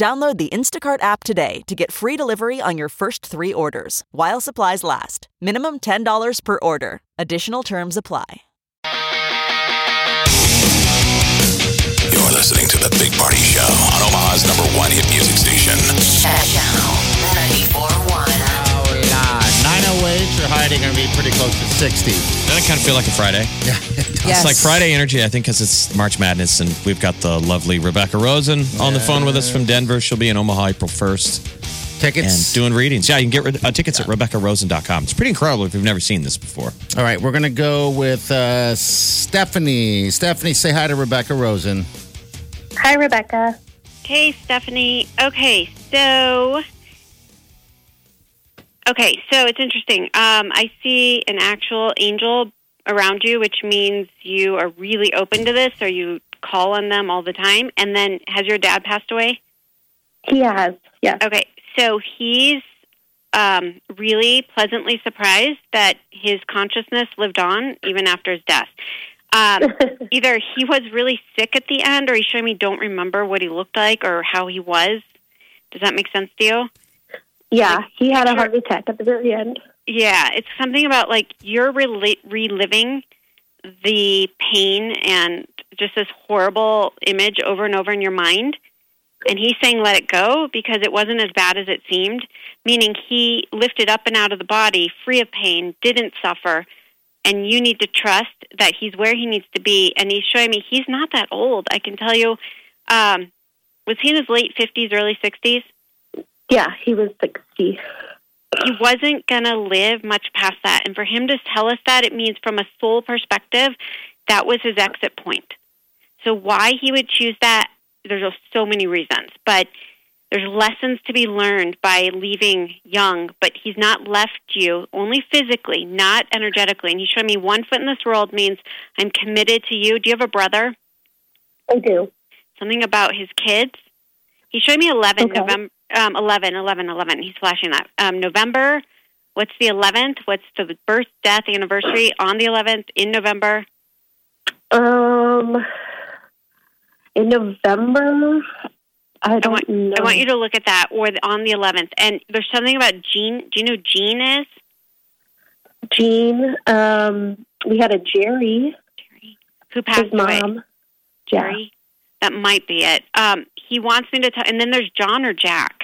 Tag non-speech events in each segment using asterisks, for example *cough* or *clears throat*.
Download the Instacart app today to get free delivery on your first three orders while supplies last. Minimum $10 per order. Additional terms apply. You're listening to The Big Party Show on Omaha's number one hit music station. Channel 908, your high going to be pretty close to 60. Doesn't it kind of feel like a Friday? Yeah, it does. It's like Friday energy, I think, because it's March Madness, and we've got the lovely Rebecca Rosen on the phone with us from Denver. She'll be in Omaha April 1st Tickets. and doing readings. Yeah, you can get rid- uh, tickets at RebeccaRosen.com. It's pretty incredible if you've never seen this before. All right, we're going to go with uh, Stephanie. Stephanie, say hi to Rebecca Rosen. Hi, Rebecca. Hey, Stephanie. Okay, so. Okay, so it's interesting. Um, I see an actual angel around you, which means you are really open to this, or you call on them all the time. And then, has your dad passed away? He has, yes. Okay, so he's um, really pleasantly surprised that his consciousness lived on even after his death. Um, *laughs* either he was really sick at the end, or he showed me don't remember what he looked like or how he was. Does that make sense to you? Yeah, he had a heart attack at the very end. Yeah, it's something about like you're rela- reliving the pain and just this horrible image over and over in your mind. And he's saying let it go because it wasn't as bad as it seemed, meaning he lifted up and out of the body, free of pain, didn't suffer. And you need to trust that he's where he needs to be. And he's showing me he's not that old. I can tell you, um, was he in his late 50s, early 60s? Yeah, he was 60. he wasn't going to live much past that. And for him to tell us that, it means from a soul perspective, that was his exit point. So why he would choose that, there's so many reasons. But there's lessons to be learned by leaving young, but he's not left you only physically, not energetically. And he showed me one foot in this world means I'm committed to you. Do you have a brother? I do. Something about his kids. He showed me 11 Okay. November um 11 11 11. He's flashing that. Um November what's the 11th? What's the birth death anniversary on the 11th in November? Um, in November, I I don't want know. I want you to look at that or the, on the 11th. And there's something about Jean. Do you know who Jean is? Jean, um, we had a Jerry, Jerry. Who passed his away? mom. Yeah. Jerry. That might be it. Um he wants me to tell and then there's John or Jack.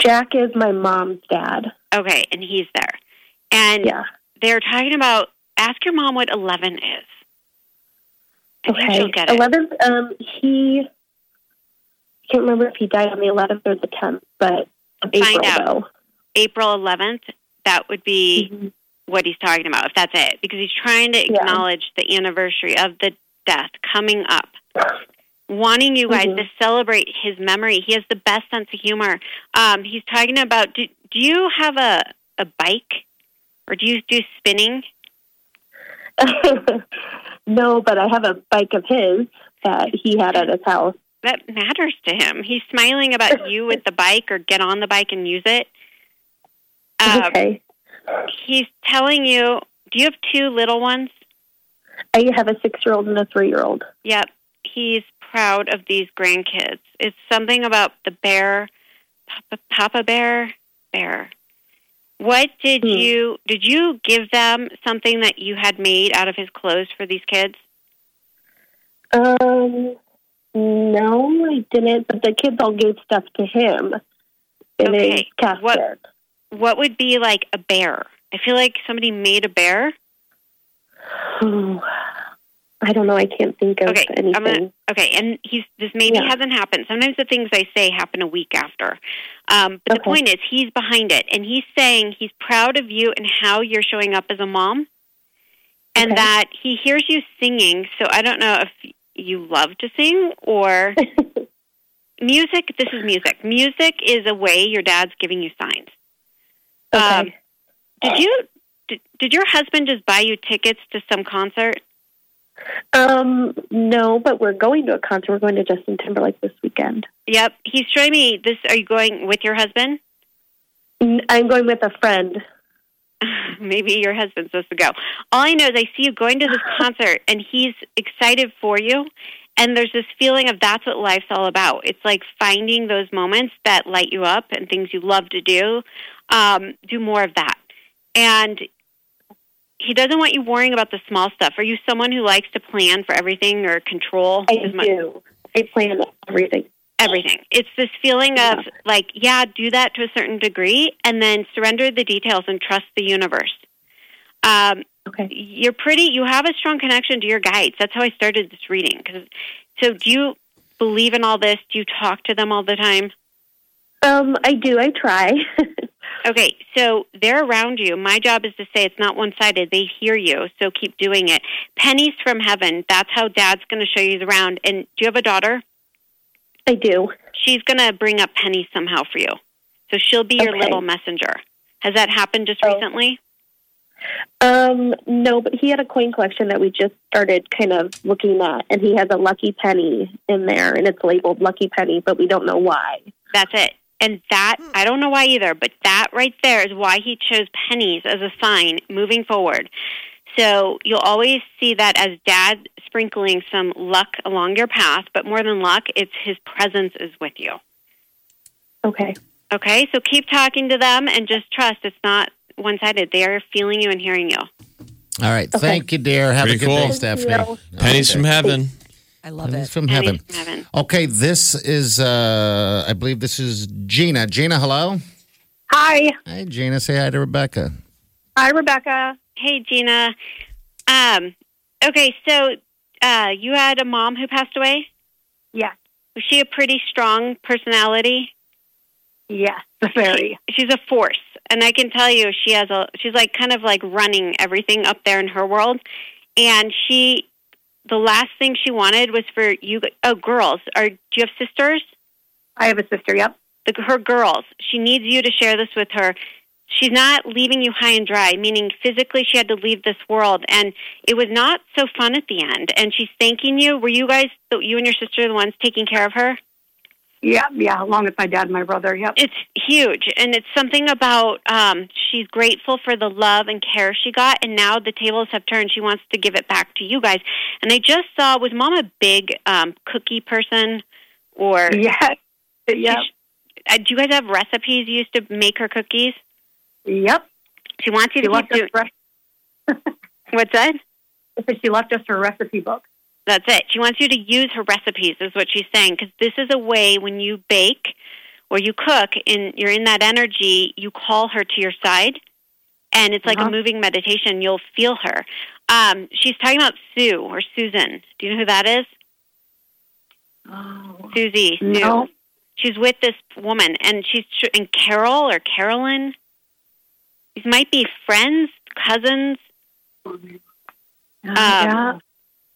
Jack is my mom's dad. Okay, and he's there. And Yeah. they're talking about ask your mom what 11 is. Okay. it. Eleventh, um, he I can't remember if he died on the eleventh or the tenth, but Find April out. though. April 11th, that would be Mhm. what he's talking about, if that's it, because he's trying to Yeah. acknowledge the anniversary of the death coming up, *laughs* wanting you guys Mhm. to celebrate his memory. He has the best sense of humor. Um, he's talking about do, do you have a, a bike or do you do spinning? *laughs* no, but I have a bike of his that he had at his house. That matters to him. He's smiling about *laughs* you with the bike or get on the bike and use it. Um, okay. He's telling you, do you have two little ones? I have a six year old and a three year old. Yep. He's proud of these grandkids. It's something about the bear, Papa, Papa Bear, Bear. What did Hmm. you did you give them something that you had made out of his clothes for these kids? Um no, I didn't, but the kids all gave stuff to him in Okay. What- What would be like a bear? I feel like somebody made a bear. *sighs* I don't know, I can't think of Okay, anything. I'm gonna, okay, and he's this maybe Yeah. hasn't happened. Sometimes the things I say happen a week after. Um, but the point is, he's behind it, and he's saying he's proud of you and how you're showing up as a mom, and Okay. that he hears you singing. So I don't know if you love to sing or *laughs* music. This is music. Music is a way your dad's giving you signs. Okay. Um, did you? Did, did your husband just buy you tickets to some concert? Um, no, but we're going to a concert. We're going to Justin Timberlake this weekend. Yep. He's showing me this. Are you going with your husband? I'm going with a friend. *laughs* Maybe your husband's supposed to go. All I know is I see you going to this *laughs* concert and he's excited for you. And there's this feeling of that's what life's all about. It's like finding those moments that light you up and things you love to do. Um, do more of that. And he doesn't want you worrying about the small stuff. Are you someone who likes to plan for everything or control I as much? do. I plan everything. everything. It's this feeling of like, yeah, do that to a certain degree, and then surrender the details and trust the universe. Um, Okay. you're pretty. You have a strong connection to your guides. That's how I started this reading. 'Cause- so, do you believe in all this? Do you talk to them all the time? Um, I do. I try. *laughs* Okay, so they're around you. My job is to say it's not one sided. They hear you, so keep doing it. Pennies from heaven. That's how Dad's going to show you around. And do you have a daughter? I do. she's going to bring up pennies somehow for you. So she'll be your Okay. little messenger. Has that happened just Oh. recently? Um, no, but he had a coin collection that we just started kind of looking at, and he has a lucky penny in there, and it's labeled lucky penny, but we don't know why. That's it. And that, hmm. I don't know why either, but that right there is why he chose pennies as a sign moving forward. So you'll always see that as dad sprinkling some luck along your path, but more than luck, it's his presence is with you. Okay. Okay, so keep talking to them and just trust it's not one sided. They are feeling you and hearing you. All right. Thank you, dear. Have Pretty a good day, cool. Stephanie. you. Pennies from heaven. I love Pennies it. from heaven. from heaven. Okay, this is, uh, I believe this is Gina. Gina, hello. Hi. Hi, Gina. Say hi to Rebecca. Hi, Rebecca. Hey, Gina. Um, okay, so uh, you had a mom who passed away. Yes. Was she a pretty strong personality? Yes. Very. She's a force, and I can tell you, she has a. She's like kind of like running everything up there in her world, and she. The last thing she wanted was for you. Oh, girls, are do you have sisters? I have a sister. Yep. the, her girls. She needs you to share this with her. She's not leaving you high and dry, meaning physically she had to leave this world, and it was not so fun at the end. And she's thanking you. Were you guys, you and your sister, the ones taking care of her? Yeah. Yeah. Along with my dad and my brother. Yep. It's huge, and it's something about um, she's grateful for the love and care she got, and now the tables have turned. She wants to give it back to you guys. And I just saw was mom a big um, cookie person, or Yes. Yep. uh, do you guys have recipes you used to make her cookies? Yep. She wants you She to keep doing. *laughs* What's that? she left us her recipe book. That's it. She wants you to use her recipes, is what she's saying, because this is a way when you bake or you cook and you're in that energy, you call her to your side, and it's like Uh-huh. a moving meditation. You'll feel her. Um, she's talking about Sue or Susan. Do you know who that is? Oh. Susie. Sue. No. She's with this woman, and she's and Carol or Carolyn. These might be friends, cousins. Um, yeah.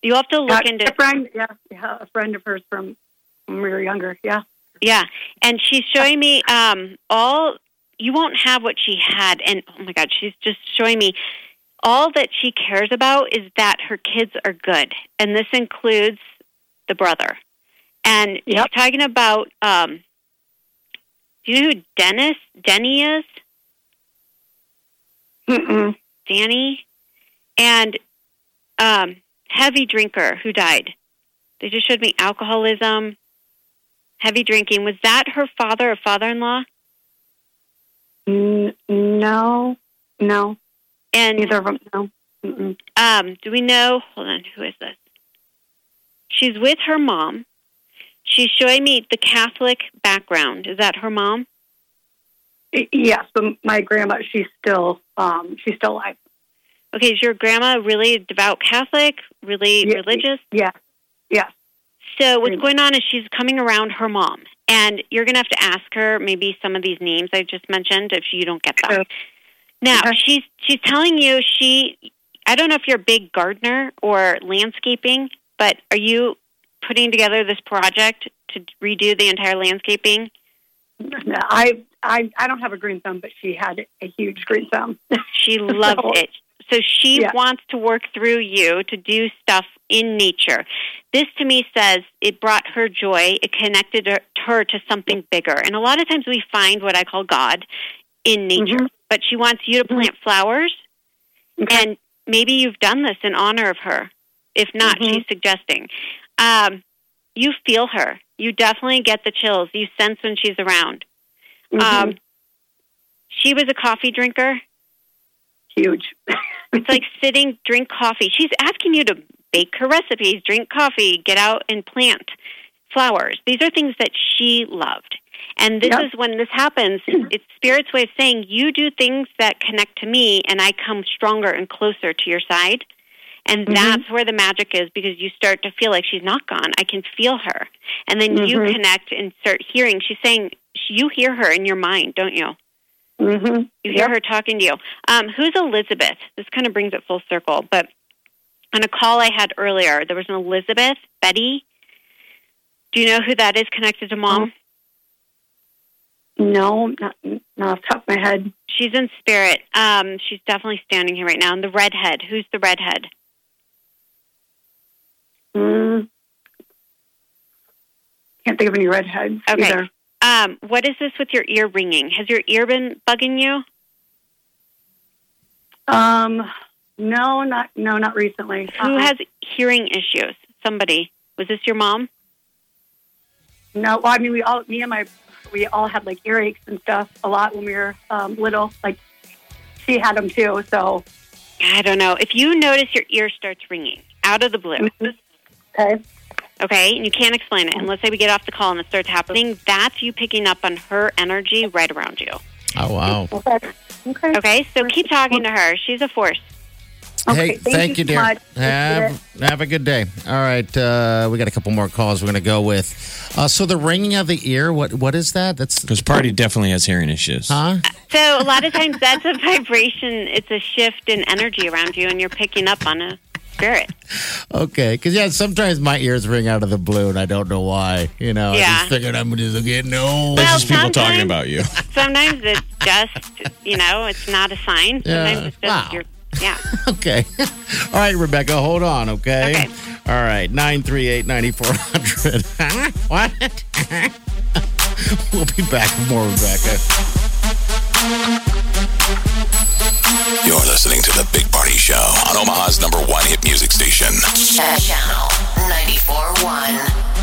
You have to look into a friend. Yeah. Yeah. A friend of hers from when we were younger. Yeah. Yeah, and she's showing me um all. You won't have what she had, and oh my God, she's just showing me all that she cares about is that her kids are good, and this includes the brother. And Yep. she's talking about. um Do you know who Dennis Denny is? Mm-mm. Danny, and um heavy drinker who died. They just showed me alcoholism, heavy drinking. Was that her father or father-in-law? N- no. No. And Neither of them. No. Mm-mm. um, do we know? Hold on, who is this? She's with her mom. She's showing me the Catholic background. Is that her mom? Yes, but my grandma, she's still, um, she's still alive. Okay, is your grandma really devout Catholic? Really Yeah. religious? Yeah. Yes. So what's going on is she's coming around her mom, and you're going to have to ask her maybe some of these names I just mentioned if you don't get them. Sure. Now she's she's telling you she. I don't know if you're a big gardener or landscaping, but are you putting together this project to redo the entire landscaping? No, I, I, I don't have a green thumb, but she had a huge green thumb. She *laughs* loved So- it. So she Yeah. wants to work through you to do stuff in nature. This to me says it brought her joy. It connected her, her to something bigger. And a lot of times we find what I call God in nature. Mhm. But she wants you to plant flowers Okay. and maybe you've done this in honor of her. If not, Mhm. she's suggesting. Um, you feel her. You definitely get the chills. You sense when she's around. Mhm. Um, she was a coffee drinker. huge. *laughs* It's like sitting, drink coffee. She's asking you to bake her recipes, drink coffee, get out and plant flowers. These are things that she loved. And this Yep. is when this happens, *clears throat* it's Spirit's way of saying, you do things that connect to me, and I come stronger and closer to your side. And Mhm. that's where the magic is because you start to feel like she's not gone. I can feel her. And then you Mhm. connect and start hearing. She's saying, you hear her in your mind, don't you? Hmm You hear her talking to you. Um, who's Elizabeth? This kind of brings it full circle. But on a call I had earlier, there was an Elizabeth, Betty. Do you know who that is connected to mom? No, not, not off the top of my head. She's in spirit. Um, she's definitely standing here right now. And the redhead. Who's the redhead? Mm. Can't think of any redheads Okay. either. Um, what is this with your ear ringing? Has your ear been bugging you? Um, no, not no, not recently. Who Uh-uh. has hearing issues? Somebody. Was this your mom? No, well, I mean, we all, me and my, we all had like earaches and stuff a lot when we were um, little. Like she had them too. So I don't know. If you notice your ear starts ringing out of the blue, okay, okay, and you can't explain it, and let's say we get off the call and it starts happening, that's you picking up on her energy right around you. Oh, wow. okay, okay. Okay, so keep talking to her. She's a force. Okay, hey, thank thank, you you, dear. much. Have, have a good day. All right. Uh, we got a couple more calls we're going to go with. Uh, so the ringing of the ear, what what is that? That's Because Party definitely has hearing issues. huh? So a lot of times that's a *laughs* vibration. It's a shift in energy around you, and you're picking up on a spirit. Okay, because yeah, sometimes my ears ring out of the blue, and I don't know why. You know, I Yeah. just figured I'm just getting old. That's Well, just people talking about you. *laughs* Sometimes it's just, you know, it's not a sign. Yeah. Sometimes it's just Wow. your, yeah. *laughs* Okay. *laughs* All right, Rebecca, hold on, okay? Okay. All right, 938 9400. What? we'll be back with more Rebecca. You're listening to The Big Party Show on Omaha's number one hit music station. Channel 94.1.